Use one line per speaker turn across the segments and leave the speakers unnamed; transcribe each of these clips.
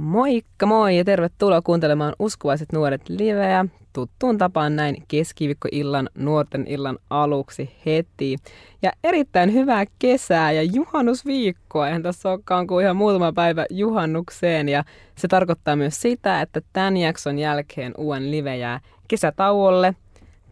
Moikka moi ja tervetuloa kuuntelemaan Uskovaiset nuoret liveä tuttuun tapaan näin keskiviikkoillan nuorten illan aluksi heti. Ja erittäin hyvää kesää ja juhannusviikkoa. Eihän tässä olekaan kuin ihan muutama päivä juhannukseen ja se tarkoittaa myös sitä, että tämän jakson jälkeen uuden live jää kesätauolle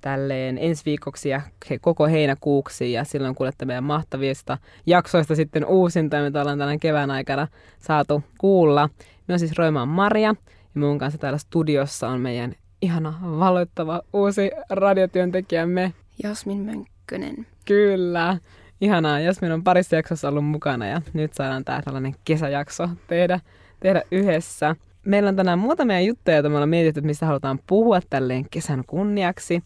tälleen ensi viikoksi ja koko heinäkuuksi ja silloin kuulette meidän mahtavista jaksoista sitten uusinta, mitä ollaan tänä kevään aikana saatu kuulla. Me on siis Roimaan Maria ja mun kanssa täällä studiossa on meidän ihana valoittava uusi radiotyöntekijämme.
Jasmin Mönkkönen.
Kyllä. Ihanaa. Jasmin on parissa jaksossa ollut mukana ja nyt saadaan tää tällainen kesäjakso tehdä, tehdä yhdessä. Meillä on tänään muutamia juttuja, joita me ollaan mietitty, mistä halutaan puhua tälleen kesän kunniaksi.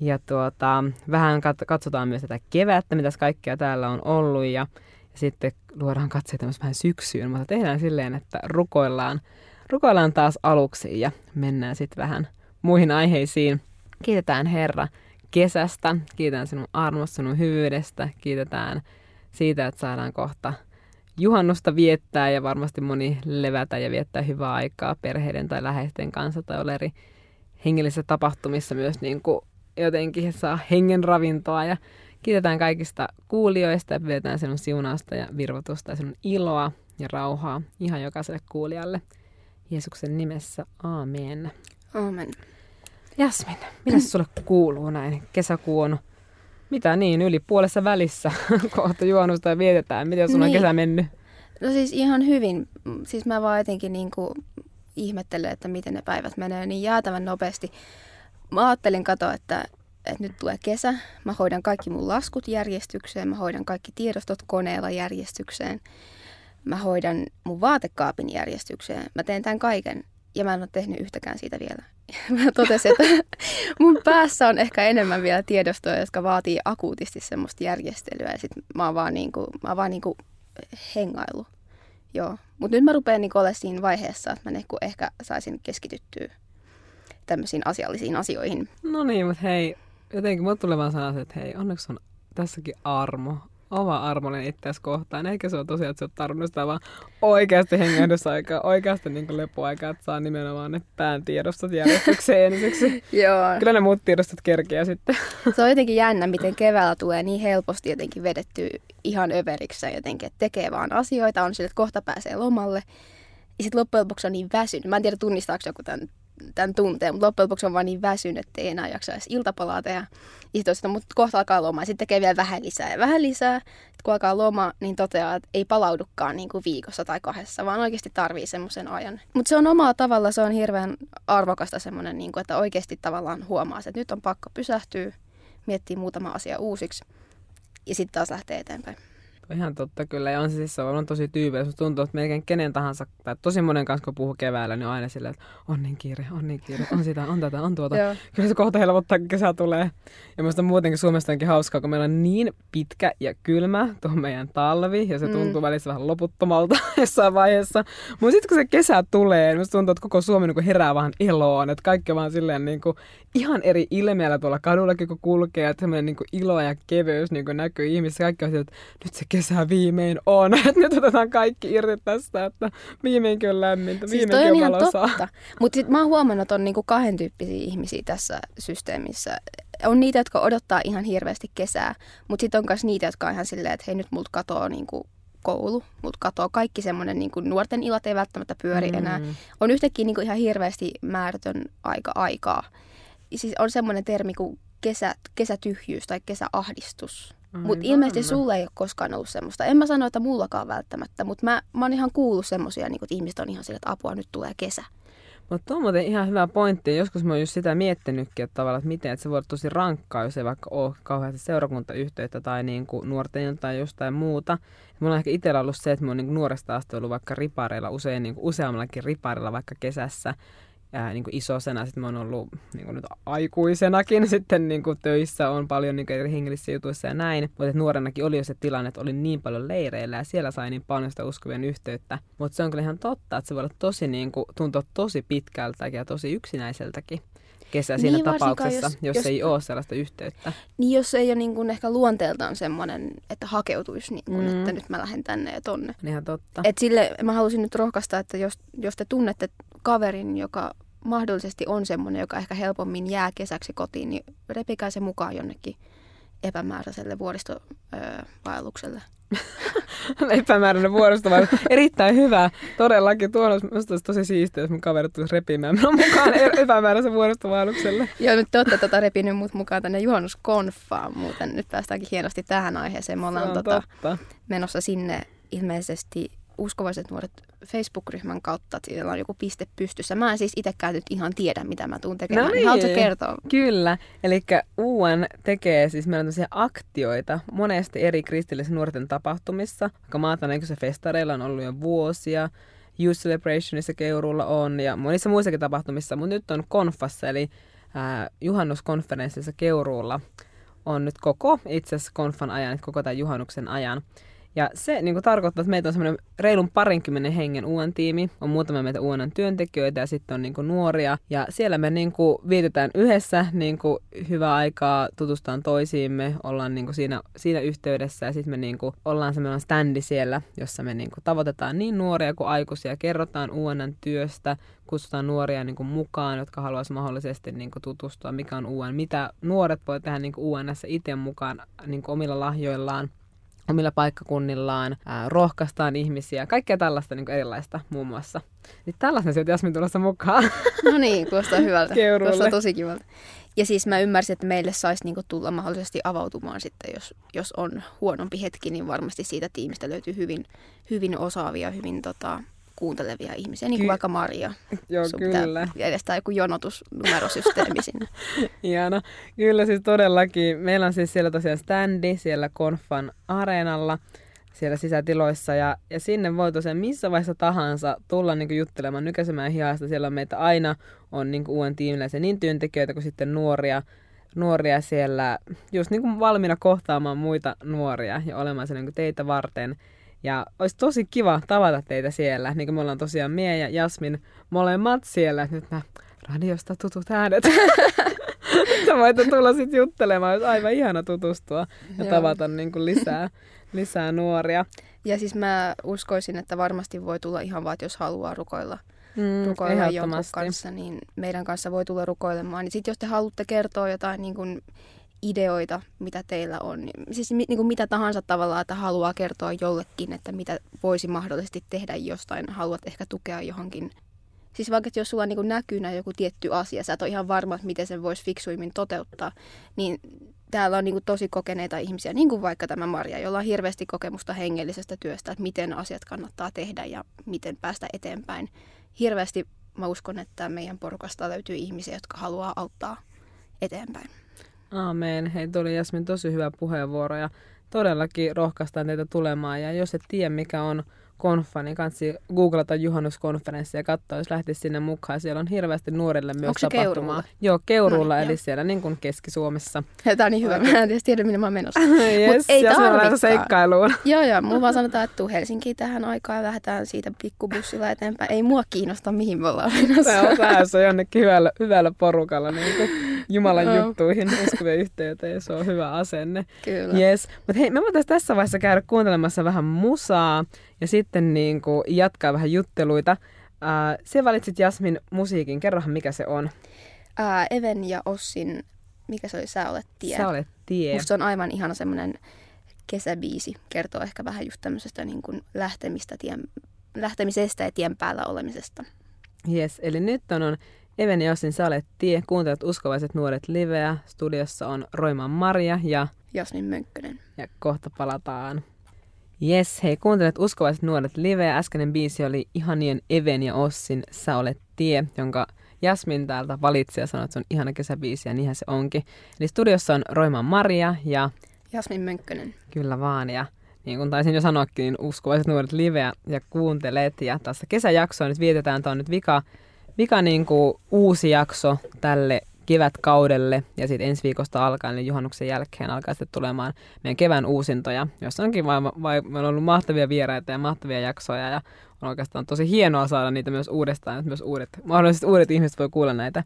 Ja tuota, vähän katsotaan myös tätä kevättä, mitä kaikkea täällä on ollut. Ja, ja sitten luodaan katseita myös vähän syksyyn, mutta tehdään silleen, että rukoillaan, rukoillaan taas aluksi ja mennään sitten vähän muihin aiheisiin. Kiitetään Herra kesästä, kiitetään sinun armosta, sinun hyvyydestä, kiitetään siitä, että saadaan kohta juhannusta viettää ja varmasti moni levätä ja viettää hyvää aikaa perheiden tai läheisten kanssa tai olla eri hengellisissä tapahtumissa myös niin kuin jotenkin saa hengen ravintoa ja kiitetään kaikista kuulijoista ja pidetään sinun siunausta ja virvotusta ja sinun iloa ja rauhaa ihan jokaiselle kuulijalle. Jeesuksen nimessä, aamen.
Aamen.
Jasmin, mitä sulle kuuluu näin? Kesäkuu on mitä niin, yli puolessa välissä kohta juonusta ja vietetään. Miten sun niin. on kesä mennyt?
No siis ihan hyvin. Siis mä vaan jotenkin niin kuin ihmettelen, että miten ne päivät menee niin jäätävän nopeasti. Mä ajattelin katoa, että, että nyt tulee kesä. Mä hoidan kaikki mun laskut järjestykseen. Mä hoidan kaikki tiedostot koneella järjestykseen. Mä hoidan mun vaatekaapin järjestykseen. Mä teen tämän kaiken ja mä en ole tehnyt yhtäkään siitä vielä. Mä totesin, että mun päässä on ehkä enemmän vielä tiedostoja, jotka vaatii akuutisti semmoista järjestelyä. Ja sit mä oon vaan, niinku, mä oon vaan niinku hengailu. Joo. Mutta nyt mä rupean niinku olemaan siinä vaiheessa, että mä niinku ehkä saisin keskityttyä tämmöisiin asiallisiin asioihin.
No niin, mutta hei, jotenkin mulle tulee vaan sanoa, että hei, onneksi on tässäkin armo oma armollinen itseäsi kohtaan. Eikä se ole tosiaan, että sä oot tarvinnut sitä vaan oikeasti hengähdysaikaa, oikeasti niin lepoaikaa, että saa nimenomaan ne pään tiedostot järjestykseen ensiksi.
Joo.
Kyllä ne muut tiedostot kerkeä sitten.
se on jotenkin jännä, miten keväällä tulee niin helposti jotenkin vedetty ihan överiksi jotenkin, että tekee vaan asioita, on sille, että kohta pääsee lomalle. Ja sitten loppujen lopuksi on niin väsynyt. Mä en tiedä tunnistaako joku tämän tämän tunteen, mutta loppujen lopuksi on vaan niin väsynyt, että ei enää jaksa edes iltapalaa tehdä. Sitten mutta kohta alkaa loma, sitten tekee vielä vähän lisää ja vähän lisää. Sitten kun alkaa loma, niin toteaa, että ei palaudukaan niin kuin viikossa tai kahdessa, vaan oikeasti tarvii semmoisen ajan. Mutta se on omalla tavalla, se on hirveän arvokasta semmoinen, niin kuin, että oikeasti tavallaan huomaa, että nyt on pakko pysähtyä, miettiä muutama asia uusiksi ja sitten taas lähtee eteenpäin.
Ihan totta kyllä. Ja on se siis on tosi tyypillistä. Tuntuu, että melkein kenen tahansa, tai tosi monen kanssa kun puhuu keväällä, niin on aina silleen, että on niin kiire, on niin kiire, on sitä, on tätä, on tuota. kyllä se kohta helpottaa, kun kesä tulee. Ja minusta muutenkin Suomesta onkin hauskaa, kun meillä on niin pitkä ja kylmä tuo meidän talvi, ja se mm. tuntuu välissä vähän loputtomalta jossain vaiheessa. Mutta sitten kun se kesä tulee, niin minusta tuntuu, että koko Suomi niin herää vähän eloon, että kaikki vaan silleen niin kuin, ihan eri ilmeellä tuolla kadullakin, kun kulkee, että semmoinen niin ilo ja keveys niin näkyy ihmisissä. Kaikki on että nyt se kesä viimein on, että nyt otetaan kaikki irti tästä, että viimeinkin on lämmintä, siis viimeinkin on, on valosaa.
Mutta sitten mä oon huomannut, että on niinku kahden tyyppisiä ihmisiä tässä systeemissä. On niitä, jotka odottaa ihan hirveästi kesää, mutta sitten on myös niitä, jotka on ihan silleen, että hei nyt multa katoaa niinku koulu, mutta katoaa kaikki semmoinen niin nuorten illat ei välttämättä pyöri mm. enää. On yhtäkkiä niin kuin ihan hirveästi määrätön aika aikaa. Siis on semmoinen termi kuin kesä, kesätyhjyys tai kesäahdistus. Mutta ilmeisesti sulla ei ole koskaan ollut semmoista. En mä sano, että mullakaan välttämättä, mutta mä, mä oon ihan kuullut semmoisia, niin että ihmiset on ihan sillä, että apua, nyt tulee kesä.
Mutta on muuten ihan hyvä pointti. Joskus mä oon just sitä miettinytkin, että tavallaan, että miten, että se voi olla tosi rankkaa, jos ei vaikka ole kauheasti seurakuntayhteyttä tai niin kuin nuorten tai jostain muuta. Mulla on ehkä itsellä ollut se, että mä oon niin nuoresta asti ollut vaikka ripareilla, usein niin kuin useammallakin riparilla vaikka kesässä ää, niin kuin isosena. Sitten mä oon ollut niin kuin nyt aikuisenakin sitten niin kuin töissä, on paljon niin kuin eri hengellisissä jutuissa ja näin. Mutta nuorenakin oli jo se tilanne, että oli niin paljon leireillä ja siellä sai niin paljon sitä uskovien yhteyttä. Mutta se on kyllä ihan totta, että se voi olla tosi niin kuin, tuntua tosi pitkältä ja tosi yksinäiseltäkin. kesä siinä
Niin,
tapauksessa, jos,
jos-
jos, ei ole sellaista yhteyttä.
Niin jos ei ole niin kuin ehkä luonteeltaan semmoinen, että hakeutuisi, niin kuin,
Mm.
että nyt mä lähden tänne ja tonne.
On Ihan totta.
Et sille mä halusin nyt rohkaista, että jos, jos te tunnette kaverin, joka mahdollisesti on semmoinen, joka ehkä helpommin jää kesäksi kotiin, niin repikää se mukaan jonnekin epämääräiselle vuoristovaellukselle.
Epämääräinen vuorosta, vaan erittäin hyvä. Todellakin, tuo olisi, musta olisi tosi siistiä, jos mun kaverit tulisi repimään minun mukaan e- epämääräisen vuoristovaellukselle.
Joo, nyt te olette tota repinyt mut mukaan tänne juhannuskonfaan muuten. Nyt päästäänkin hienosti tähän aiheeseen. Me ollaan tota,
totta.
menossa sinne ilmeisesti uskovaiset nuoret Facebook-ryhmän kautta, että siellä on joku piste pystyssä. Mä en siis itsekään nyt ihan tiedä, mitä mä tuun tekemään.
No
niin. Haluatko kertoa?
Kyllä, eli UN tekee siis meillä on tämmöisiä aktioita monesti eri kristillisen nuorten tapahtumissa. Vaikka maatan se festareilla on ollut jo vuosia, Youth Celebrationissa Keurulla on ja monissa muissakin tapahtumissa, mutta nyt on konfassa eli ää, juhannuskonferenssissa Keuruulla on nyt koko itse asiassa konfan ajan, koko tämän juhannuksen ajan. Ja se niin kuin tarkoittaa, että meitä on semmoinen reilun parinkymmenen hengen UN-tiimi. On muutamia meitä UN työntekijöitä ja sitten on niin kuin nuoria. Ja siellä me niin kuin vietetään yhdessä niin kuin hyvää aikaa, tutustaan toisiimme, ollaan niin kuin siinä, siinä yhteydessä ja sitten me niin kuin ollaan semmoinen standi siellä, jossa me niin kuin tavoitetaan niin nuoria kuin aikuisia, kerrotaan UN työstä, kutsutaan nuoria niin kuin mukaan, jotka haluaisivat mahdollisesti niin kuin tutustua, mikä on UN, mitä nuoret voi tehdä niin kuin UNssä itse mukaan niin kuin omilla lahjoillaan omilla paikkakunnillaan, ää, rohkaistaan ihmisiä, kaikkea tällaista niin erilaista muun muassa. Niin tällaisen sieltä Jasmin tulossa mukaan.
No niin, kuulostaa hyvältä.
Keuruulle.
Kuulostaa tosi kivalta. Ja siis mä ymmärsin, että meille saisi niinku tulla mahdollisesti avautumaan sitten, jos, jos on huonompi hetki, niin varmasti siitä tiimistä löytyy hyvin, hyvin osaavia, hyvin tota, kuuntelevia ihmisiä, niin kuin
Ky-
vaikka Maria.
Joo,
Sun
kyllä.
järjestää joku jonotusnumerosysteemi sinne.
Ihana. Kyllä siis todellakin. Meillä on siis siellä tosiaan standi siellä Konfan areenalla siellä sisätiloissa ja, ja sinne voi tosiaan missä vaiheessa tahansa tulla niin juttelemaan, nykäisemään hihasta. Siellä on meitä aina on niin uuden tiimiläisiä niin työntekijöitä kuin sitten nuoria, nuoria siellä just niin kuin valmiina kohtaamaan muita nuoria ja olemaan siellä niin teitä varten. Ja olisi tosi kiva tavata teitä siellä, niin kuin me ollaan tosiaan Mie ja Jasmin molemmat siellä. Nyt nämä radiosta tutut äänet. Sä voitte tulla sitten juttelemaan, olisi aivan ihana tutustua ja
Joo.
tavata niin kuin lisää, lisää nuoria.
Ja siis mä uskoisin, että varmasti voi tulla ihan vaan, että jos haluaa rukoilla,
Mm,
rukoilla jonkun kanssa, niin meidän kanssa voi tulla rukoilemaan. Niin sitten jos te haluatte kertoa jotain niin kuin ideoita, mitä teillä on, siis niin kuin mitä tahansa tavalla, että haluaa kertoa jollekin, että mitä voisi mahdollisesti tehdä jostain, haluat ehkä tukea johonkin. Siis vaikka, jos sulla niin näkynä joku tietty asia, sä et ole ihan varma, että miten sen voisi fiksuimmin toteuttaa, niin täällä on niin kuin tosi kokeneita ihmisiä, niin kuin vaikka tämä Maria, jolla on hirveästi kokemusta hengellisestä työstä, että miten asiat kannattaa tehdä ja miten päästä eteenpäin. Hirveästi mä uskon, että meidän porukasta löytyy ihmisiä, jotka haluaa auttaa eteenpäin.
Aamen. Hei, tuli Jasmin tosi hyvä puheenvuoro ja todellakin rohkaistaan teitä tulemaan. Ja jos et tiedä, mikä on konfa, niin kansi googlata juhannuskonferenssi ja katsoa, jos lähtisi sinne mukaan. Siellä on hirveästi nuorille myös
Onko se
tapahtumaa.
Keuruulla?
Joo, Keuruulla,
No
eli
joo.
siellä niin kuin Keski-Suomessa.
Tämä on niin hyvä, mä en edes tiedä, minne mä oon menossa.
Yes,
ei
on lähdössä
tarvikaan.
seikkailuun.
joo, joo, mulla vaan sanotaan, että tuu Helsinkiin tähän aikaan ja lähdetään siitä pikkubussilla eteenpäin. Ei mua kiinnosta, mihin me ollaan menossa.
Sä oot lähdössä jonnekin hyvällä, hyvällä porukalla niin kuin Jumalan
Joo.
juttuihin, uskovien yhteyteen, ja se on hyvä asenne.
Kyllä.
Yes. Mutta hei, me voitaisiin tässä vaiheessa käydä kuuntelemassa vähän musaa ja sitten niin kuin jatkaa vähän jutteluita. Äh, se valitsit Jasmin musiikin. Kerrohan, mikä se on.
Ää, Even ja Ossin, mikä se oli, Sä olet tie.
Sä olet tie.
Musta on aivan ihana semmoinen kesäbiisi. Kertoo ehkä vähän just tämmöisestä niin kuin lähtemistä tien, lähtemisestä ja tien päällä olemisesta.
Yes. Eli nyt on, on Even ja Jossin Sä olet tie. Kuuntelet uskovaiset nuoret liveä. Studiossa on Roiman Maria ja,
Jasmin Mönkkönen.
ja kohta palataan. Yes, hei, kuuntelet uskovaiset nuoret liveä. Äskeinen biisi oli ihanien Even ja Ossin Sä olet tie, jonka Jasmin täältä valitsi ja sanoi, että se on ihana kesäbiisi ja niinhän se onkin. Eli studiossa on Roiman Maria ja
Jasmin Mönkkönen.
kyllä vaan ja niin kuin taisin jo sanoakin, niin uskovaiset nuoret liveä ja kuuntelet. Ja tässä kesäjaksoa nyt vietetään, tämä on nyt vika, vika niin kuin uusi jakso tälle kevätkaudelle ja sitten ensi viikosta alkaen, eli juhannuksen jälkeen alkaa sitten tulemaan meidän kevään uusintoja, jossa onkin vai, vai, meillä on ollut mahtavia vieraita ja mahtavia jaksoja ja on oikeastaan tosi hienoa saada niitä myös uudestaan, että myös uudet, mahdollisesti uudet ihmiset voi kuulla näitä,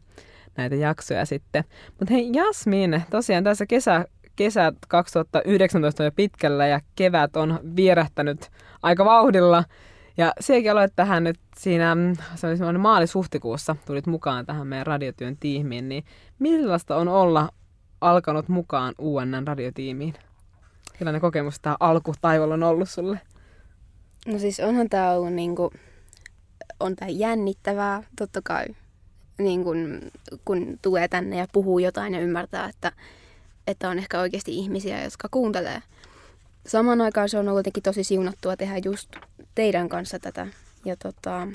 näitä jaksoja sitten. Mutta hei Jasmin, tosiaan tässä kesä, kesä 2019 on jo pitkällä ja kevät on vierähtänyt aika vauhdilla. Ja sekin aloit tähän nyt siinä, se oli semmoinen maalis-huhtikuussa, tulit mukaan tähän meidän radiotyön tiimiin, niin millaista on olla alkanut mukaan UNN radiotiimiin? Millainen kokemus tämä alkutaival on ollut sulle?
No siis onhan tämä ollut niinku, on tää jännittävää, totta kai. Niin kun, kun tulee tänne ja puhuu jotain ja ymmärtää, että, että on ehkä oikeasti ihmisiä, jotka kuuntelee. Samaan aikaan se on ollut tosi siunattua tehdä just teidän kanssa tätä. Ja tota,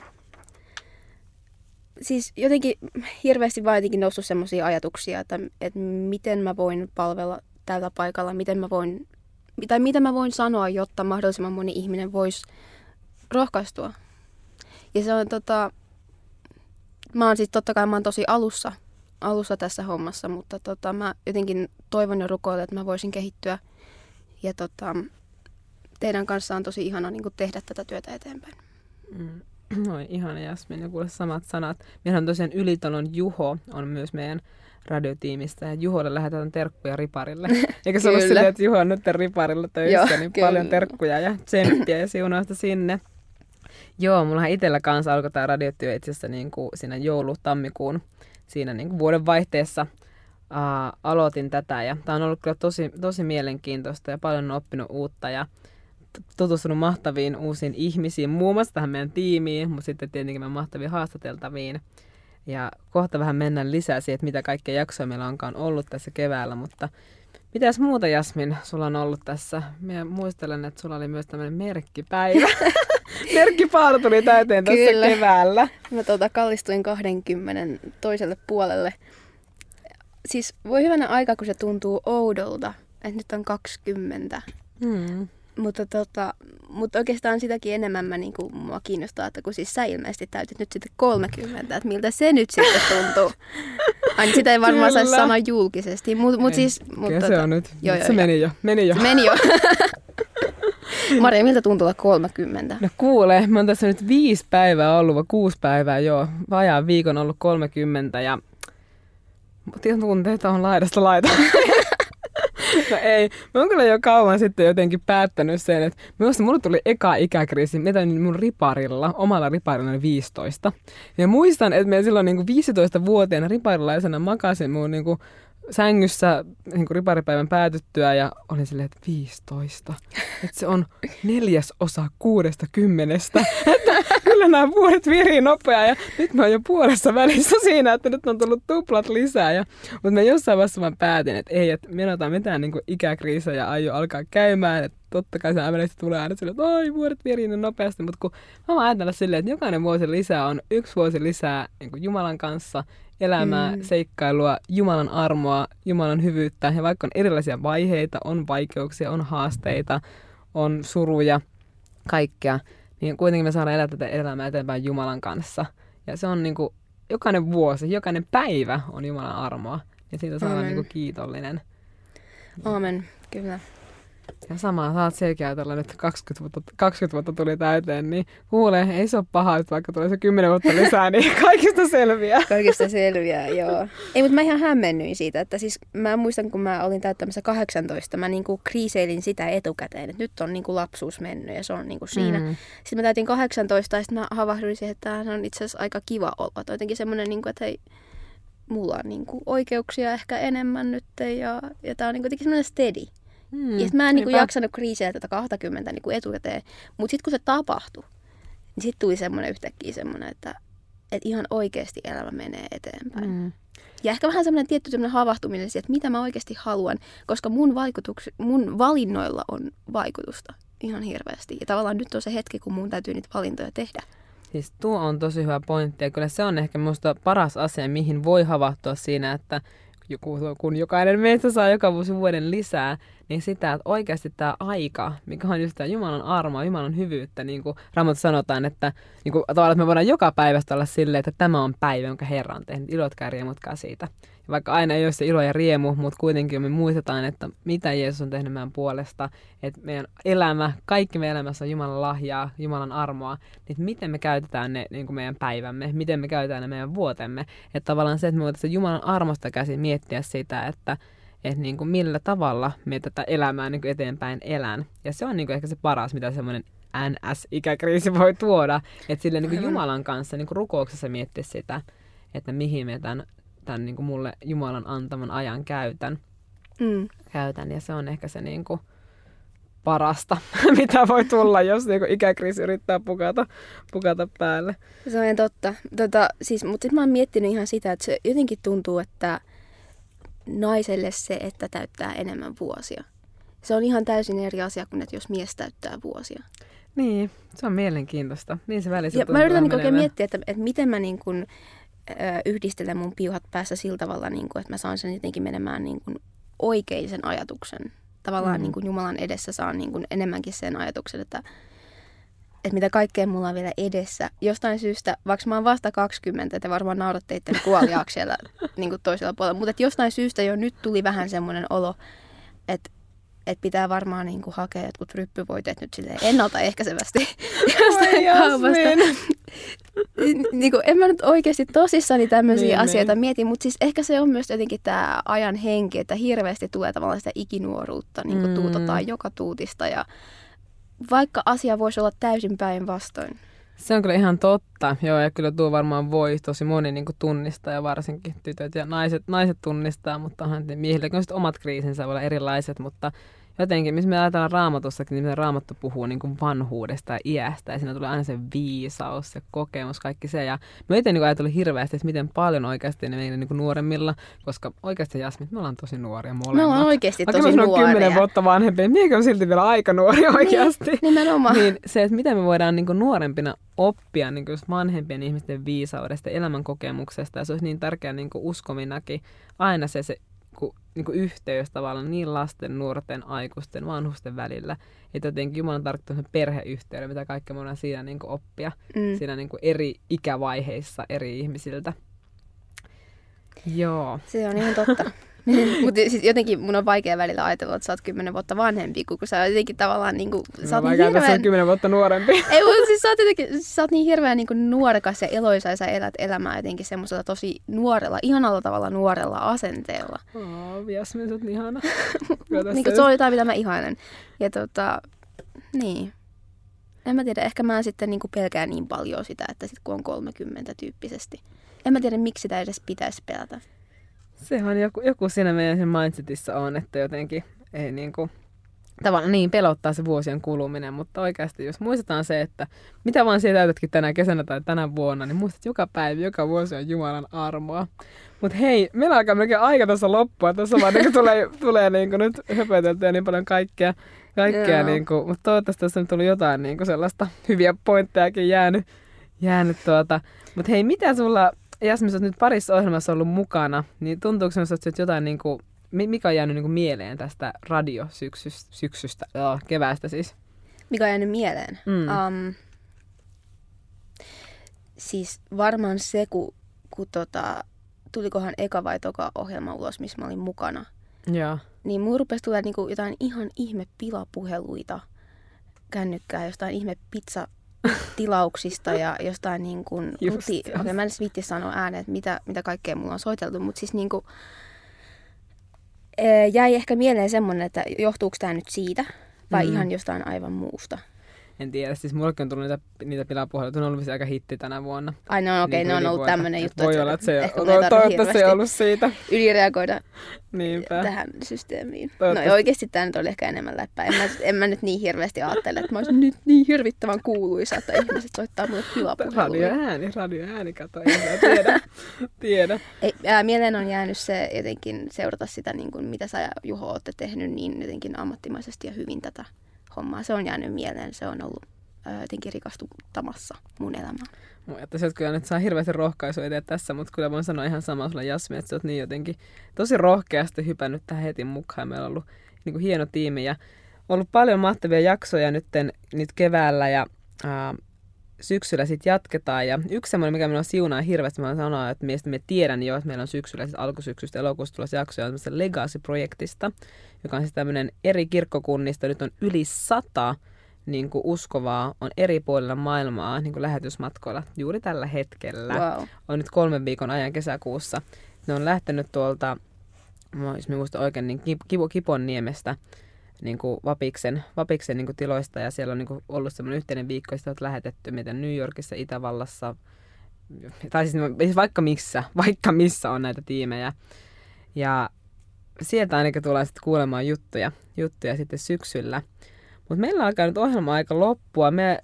siis jotenkin hirveästi vaan jotenkin noussut semmoisia ajatuksia, että, että miten mä voin palvella tällä paikalla, miten mä voin, tai mitä mä voin sanoa, jotta mahdollisimman moni ihminen voisi rohkaistua. Ja se on tota, mä oon siis totta kai mä oon tosi alussa, alussa tässä hommassa, mutta tota, mä jotenkin toivon ja rukoilen, että mä voisin kehittyä. Ja tota, teidän kanssa on tosi ihana niin tehdä tätä työtä eteenpäin.
Mm. Oi, ihana Jasmin, ja kuule samat sanat. Meillä on tosiaan Ylitalon Juho, on myös meidän radiotiimistä, ja Juholle lähetetään terkkuja Riparille. Eikö se ollut silleen, että Juho on nyt Riparilla töissä, Joo, niin kyllä. paljon terkkuja ja tsemppiä ja siunausta sinne. Joo, mulla itsellä kanssa alkoi tämä radiotyö itse asiassa niin kuin siinä joulu-tammikuun siinä niin kuin vuoden vaihteessa uh, aloitin tätä ja tämä on ollut kyllä tosi, tosi mielenkiintoista ja paljon on oppinut uutta ja tutustunut mahtaviin uusiin ihmisiin, muun muassa tähän meidän tiimiin, mutta sitten tietenkin meidän mahtaviin haastateltaviin. Ja kohta vähän mennään lisää siihen, että mitä kaikkea jaksoja meillä onkaan ollut tässä keväällä, mutta Mitäs muuta Jasmin sulla on ollut tässä? Minä muistelen, että sulla oli myös tämmöinen merkkipäivä. Merkkipaalo tuli täyteen tässä Kyllä. keväällä.
Mä tuota, kallistuin 20 toiselle puolelle. Siis voi hyvänä aika, kun se tuntuu oudolta, että nyt on 20. Hmm. Mutta, tota, mutta oikeastaan sitäkin enemmän mä, niin kuin, mua kiinnostaa, että kun siis sä ilmeisesti täytit nyt sitten 30, että miltä se nyt sitten tuntuu. Aina sitä ei varmaan saisi sanoa julkisesti. Mut, mut siis,
mut, tota, se on nyt. Joo, joo, se meni jo. Meni jo.
Se meni jo. Maria, miltä tuntuu olla 30?
No kuule, mä oon tässä nyt viisi päivää ollut, vai kuusi päivää joo. Vajaan viikon ollut 30 ja tunteita on laidasta laita. No ei. Mä oon kyllä jo kauan sitten jotenkin päättänyt sen, että minusta mulle tuli eka ikäkriisi, mitä mun riparilla, omalla riparilla oli 15. Ja muistan, että me silloin niin 15-vuotiaana riparilaisena makasin mun niin kuin sängyssä niin kuin riparipäivän päätyttyä ja olin silleen, että 15. Että se on neljäs osa kuudesta kymmenestä. Kyllä nämä vuodet virii nopeaa ja nyt mä oon jo puolessa välissä siinä, että nyt on tullut tuplat lisää. Ja, mutta mä jossain vaiheessa mä päätin, että ei, että me en mitään niin ikäkriisejä aio alkaa käymään. Että totta kai se äänellisesti tulee aina silleen, että oi vuodet virii niin nopeasti. Mutta kun mä ajattelen silleen, että jokainen vuosi lisää on yksi vuosi lisää niin Jumalan kanssa elämää, mm. seikkailua, Jumalan armoa, Jumalan hyvyyttä. Ja vaikka on erilaisia vaiheita, on vaikeuksia, on haasteita, on suruja, kaikkea, niin kuitenkin me saadaan elää tätä elämää eteenpäin Jumalan kanssa. Ja se on niin kuin, jokainen vuosi, jokainen päivä on Jumalan armoa. Ja siitä saadaan niin kuin kiitollinen.
Aamen, kyllä.
Ja samaa saat ajatella nyt 20 vuotta, 20 vuotta tuli täyteen, niin kuule, ei se ole paha, että vaikka tulee se 10 vuotta lisää, niin kaikista selviää.
Kaikista selviää, joo. Ei, mutta mä ihan hämmennyin siitä, että siis mä muistan, kun mä olin täyttämässä 18, mä niinku kriiseilin sitä etukäteen, että nyt on niinku lapsuus mennyt ja se on niinku siinä. Mm. Sitten mä täytin 18 ja sitten mä havahduin siihen, että tämä on itse asiassa aika kiva olla. Että jotenkin semmoinen, niinku, että hei, mulla on niinku oikeuksia ehkä enemmän nyt ja, ja tää on niinku jotenkin semmoinen steady. Hmm, ja mä en niin kuin, jaksanut kriisiä tätä 20 niin kuin etukäteen. Mutta sitten kun se tapahtui, niin sitten tuli semmoinen yhtäkkiä semmoinen, että, että ihan oikeasti elämä menee eteenpäin. Hmm. Ja ehkä vähän semmoinen tietty semmoinen havahtuminen siihen, että mitä mä oikeasti haluan, koska mun, vaikutuks, mun valinnoilla on vaikutusta ihan hirveästi. Ja tavallaan nyt on se hetki, kun mun täytyy niitä valintoja tehdä.
Siis tuo on tosi hyvä pointti ja kyllä se on ehkä minusta paras asia, mihin voi havahtua siinä, että kun jokainen meistä saa joka vuosi vuoden lisää, niin sitä, että oikeasti tämä aika, mikä on just tämä Jumalan armoa, Jumalan hyvyyttä, niin kuin Raamattu sanotaan, että, niin kuin, että me voidaan joka päivästä olla silleen, että tämä on päivä, jonka Herra on tehnyt, ilotkaa ja riemutkaa siitä. Vaikka aina ei ole se ilo ja riemu, mutta kuitenkin me muistetaan, että mitä Jeesus on tehnyt meidän puolesta, että meidän elämä, kaikki meidän elämässä on Jumalan lahjaa, Jumalan armoa, niin miten me käytetään ne niin kuin meidän päivämme, miten me käytetään ne meidän vuotemme. Että tavallaan se, että me voitaisiin Jumalan armosta käsin miettiä sitä, että että niin kuin millä tavalla me tätä elämää niin kuin eteenpäin elän. Ja se on niin kuin ehkä se paras, mitä semmoinen NS-ikäkriisi voi tuoda. Että sille niin kuin Jumalan kanssa niin kuin rukouksessa miettiä sitä, että mihin me tämän, tämän niin kuin mulle Jumalan antaman ajan käytän.
Mm.
käytän. Ja se on ehkä se niin kuin parasta, mitä voi tulla, jos niin kuin ikäkriisi yrittää pukata, pukata päälle.
Se on totta. Tota, siis, mutta sitten mä oon miettinyt ihan sitä, että se jotenkin tuntuu, että naiselle se, että täyttää enemmän vuosia. Se on ihan täysin eri asia kuin, että jos mies täyttää vuosia.
Niin, se on mielenkiintoista. Niin se välissä
Ja mä yritän niin oikein miettiä, että, että miten mä niin kuin, ö, yhdistelen mun piuhat päässä sillä tavalla, niin kuin, että mä saan sen jotenkin menemään niin kuin oikein sen ajatuksen. Tavallaan
Mm.
niin kuin Jumalan edessä saan niin kuin enemmänkin sen ajatuksen, että, että mitä kaikkea mulla on vielä edessä. Jostain syystä, vaikka mä oon vasta 20, te varmaan nauratte itteni kuoliaaksi siellä niin kuin toisella puolella, mutta että jostain syystä jo nyt tuli vähän semmoinen olo, että että pitää varmaan niin kuin hakea jotkut ryppyvoiteet nyt silleen ennaltaehkäisevästi jostain kaupasta. niin kuin, en mä nyt oikeasti tosissani tämmöisiä
Niin,
niin, asioita
niin.
mieti, mutta siis ehkä se on myös jotenkin tämä ajan henki, että hirveästi tulee tavallaan sitä ikinuoruutta, niin kuin
Mm.
tuutotaan joka tuutista ja vaikka asia voisi olla täysin päinvastoin.
Se on kyllä ihan totta. Joo, ja kyllä tuo varmaan voi tosi moni niin tunnistaa, ja varsinkin tytöt ja naiset, naiset tunnistaa, mutta onhan miehilläkin on omat kriisinsä, voi olla erilaiset, mutta jotenkin, missä me ajatellaan raamatussakin, niin miten raamattu puhuu niin kuin vanhuudesta ja iästä, ja siinä tulee aina se viisaus ja kokemus, kaikki se, ja me itse niin ajatellut hirveästi, että miten paljon oikeasti ne meillä niin kuin nuoremmilla, koska oikeasti Jasmit, me ollaan tosi nuoria molemmat.
Me ollaan oikeasti
Vaikka
tosi nuoria.
kymmenen vuotta vanhempi, niin on silti vielä aika nuori oikeasti.
Nimenomaan.
Niin se, että miten me voidaan niin nuorempina oppia niin just vanhempien ihmisten viisaudesta ja elämän kokemuksesta. Ja se olisi niin tärkeää niin uskominakin aina se, se ku, niin yhteys tavallaan niin lasten, nuorten, aikuisten, vanhusten välillä. Että jotenkin Jumala on tarkoittanut perheyhteyden, mitä kaikkea me siinä niin oppia.
Mm.
Siinä niin eri ikävaiheissa eri ihmisiltä. Joo.
Se on ihan totta. Mutta siis jotenkin mun on vaikea välillä ajatella, että sä oot kymmenen vuotta vanhempi, kun sä jotenkin tavallaan niin kuin, sä oot niin
Vaikka tässä on
hirveän...
kymmenen vuotta nuorempi.
Ei, mutta siis sä oot, jotenkin, sä oot niin hirveän niin kuin nuorekas ja eloisa ja sä elät elämää jotenkin semmoisella tosi nuorella, ihanalla tavalla nuorella asenteella.
Oh, Jasmin, sä oot niin ihana.
Niin kuin se on jotain, mitä mä ihailen. Ja tota, niin. En mä tiedä, ehkä mä sitten niin kuin pelkään niin paljon sitä, että sit kun on 30 tyyppisesti. En mä tiedä, miksi sitä edes pitäisi pelätä.
Se on joku, joku siinä meidän sen mindsetissä on, että jotenkin ei niinku, tavallaan niin pelottaa se vuosien kuluminen, mutta oikeasti jos muistetaan se, että mitä vaan siellä täytätkin tänä kesänä tai tänä vuonna, niin muistat joka päivä, joka vuosi on Jumalan armoa. Mutta hei, meillä alkaa melkein aika tässä loppua. Tässä vaan niin tulee, tulee niin nyt höpöteltyä niin paljon kaikkea, kaikkea
Joo.
niin kuin, mutta toivottavasti tässä on tullut jotain niin kuin sellaista hyviä pointtejakin jäänyt, jäänyt tuota. Mutta hei, mitä sulla, Jasmin, sä oot nyt parissa ohjelmassa ollut mukana, niin tuntuuko sinusta, että jotain niin kuin, mi- mikä on jäänyt niin kuin mieleen tästä radiosyksystä, syksystä, joo, keväästä siis?
Mikä on jäänyt mieleen?
Mm.
Um, siis varmaan se, kun, kun tota, tulikohan eka vai toka ohjelma ulos, missä mä olin mukana.
Joo.
Niin mun rupesi tulee niinku jotain ihan ihme pilapuheluita kännykkää, jostain ihme pizza tilauksista ja jostain niin kuin ruti... Okei, okay, mä en viitti sanoa ääneen, että mitä, mitä kaikkea mulla on soiteltu, mutta siis niin kuin, jäi ehkä mieleen semmoinen, että johtuuko tämä nyt siitä vai
mm.
ihan jostain aivan muusta.
En tiedä, siis mullekin on tullut niitä, niitä pilapuheluita, on ollut vissi aika hitti tänä vuonna.
Ai no okei,
Niin
ne on ollut
ylipäätään.
tämmöinen juttu,
Voi olla, että se
ehkä ei tarvitse
toivottavasti ei ollut siitä.
ylireagoida
Niinpä.
tähän systeemiin. No oikeasti tämä nyt oli ehkä enemmän läppä. En mä, en mä nyt niin hirveästi ajattele, että mä olisin nyt niin hirvittävän kuuluisa, että ihmiset soittaa mulle pilapuheluja.
Radioääni, radioääni, kato, en mä tiedä. tiedä.
Ei, ää, mieleen on jäänyt se jotenkin seurata sitä, niin kuin, mitä sä Juho olette tehnyt niin jotenkin ammattimaisesti ja hyvin tätä hommaa. Se on jäänyt mieleen. Se on ollut ää, jotenkin rikastuttamassa mun elämää.
Mä ajattelin, että kyllä nyt saa hirveästi rohkaisua eteen tässä, mutta kyllä voin sanoa ihan sama sulle Jasmi, että sä oot niin jotenkin tosi rohkeasti hypännyt tähän heti mukaan. Meillä on ollut niin kuin hieno tiimi ja ollut paljon mahtavia jaksoja nytten, nyt keväällä ja ää, syksyllä sitten jatketaan. Ja yksi semmoinen, mikä minua siunaa hirveästi, mä sanoa, että miestä me tiedän jo, että meillä on syksyllä, siis alkusyksystä elokuussa tulossa jaksoja on Legacy-projektista, joka on siis tämmöinen eri kirkkokunnista. Nyt on yli sata niin kuin uskovaa on eri puolilla maailmaa niin kuin lähetysmatkoilla juuri tällä hetkellä.
Wow.
On nyt kolmen viikon ajan kesäkuussa. Ne on lähtenyt tuolta, jos mä muistan oikein, niin Kipo, Kipon niemestä niin kuin Vapiksen, Vapiksen niin kuin tiloista ja siellä on niin kuin ollut semmoinen yhteinen viikko, josta on lähetetty miten New Yorkissa, Itävallassa, tai siis, siis vaikka missä, vaikka missä on näitä tiimejä. Ja sieltä ainakin tullaan sitten kuulemaan juttuja, juttuja sitten syksyllä. Mutta meillä alkaa nyt ohjelma aika loppua. Me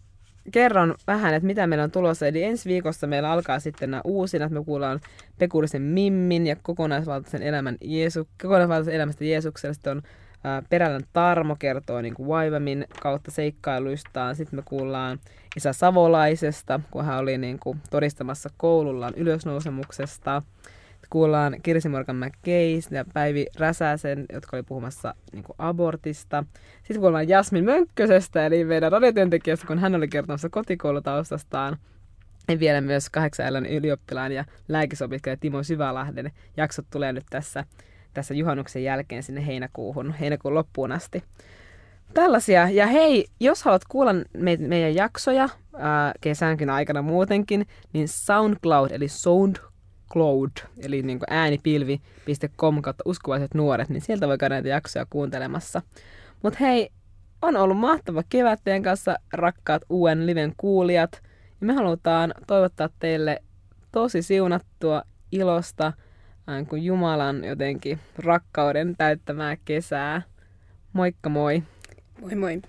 kerron vähän, että mitä meillä on tulossa. Eli ensi viikossa meillä alkaa sitten nämä uusinat. Me kuullaan Pekurisen Mimmin ja kokonaisvaltaisen, elämän Jeesu, kokonaisvaltaisen elämästä Jeesuksella. Sitten on Perälän Tarmo kertoo niin kuin Vaivamin kautta seikkailuistaan. Sitten me kuullaan Isä Savolaisesta, kun hän oli niin kuin todistamassa koulullaan ylösnousemuksesta kuullaan Kirsi Morgan McKeis ja Päivi Räsäsen, jotka oli puhumassa niin kuin abortista. Sitten kuullaan Jasmin Mönkkösestä, eli meidän radiotyöntekijästä, kun hän oli kertomassa kotikoulutaustastaan. Ja vielä myös kahdeksan ylioppilaan ja lääkisopiskelija Timo Syvälahden jaksot tulee nyt tässä, tässä juhannuksen jälkeen sinne heinäkuuhun, heinäkuun loppuun asti. Tällaisia. Ja hei, jos haluat kuulla me, meidän jaksoja ää, kesänkin aikana muutenkin, niin SoundCloud eli Sound Cloud, eli niin kuin äänipilvi.com kautta uskovaiset nuoret, niin sieltä voi käydä näitä jaksoja kuuntelemassa. Mutta hei, on ollut mahtava kevät teidän kanssa, rakkaat uuden liven kuulijat. Ja me halutaan toivottaa teille tosi siunattua ilosta, kuin Jumalan jotenkin rakkauden täyttämää kesää. Moikka moi!
Moi moi!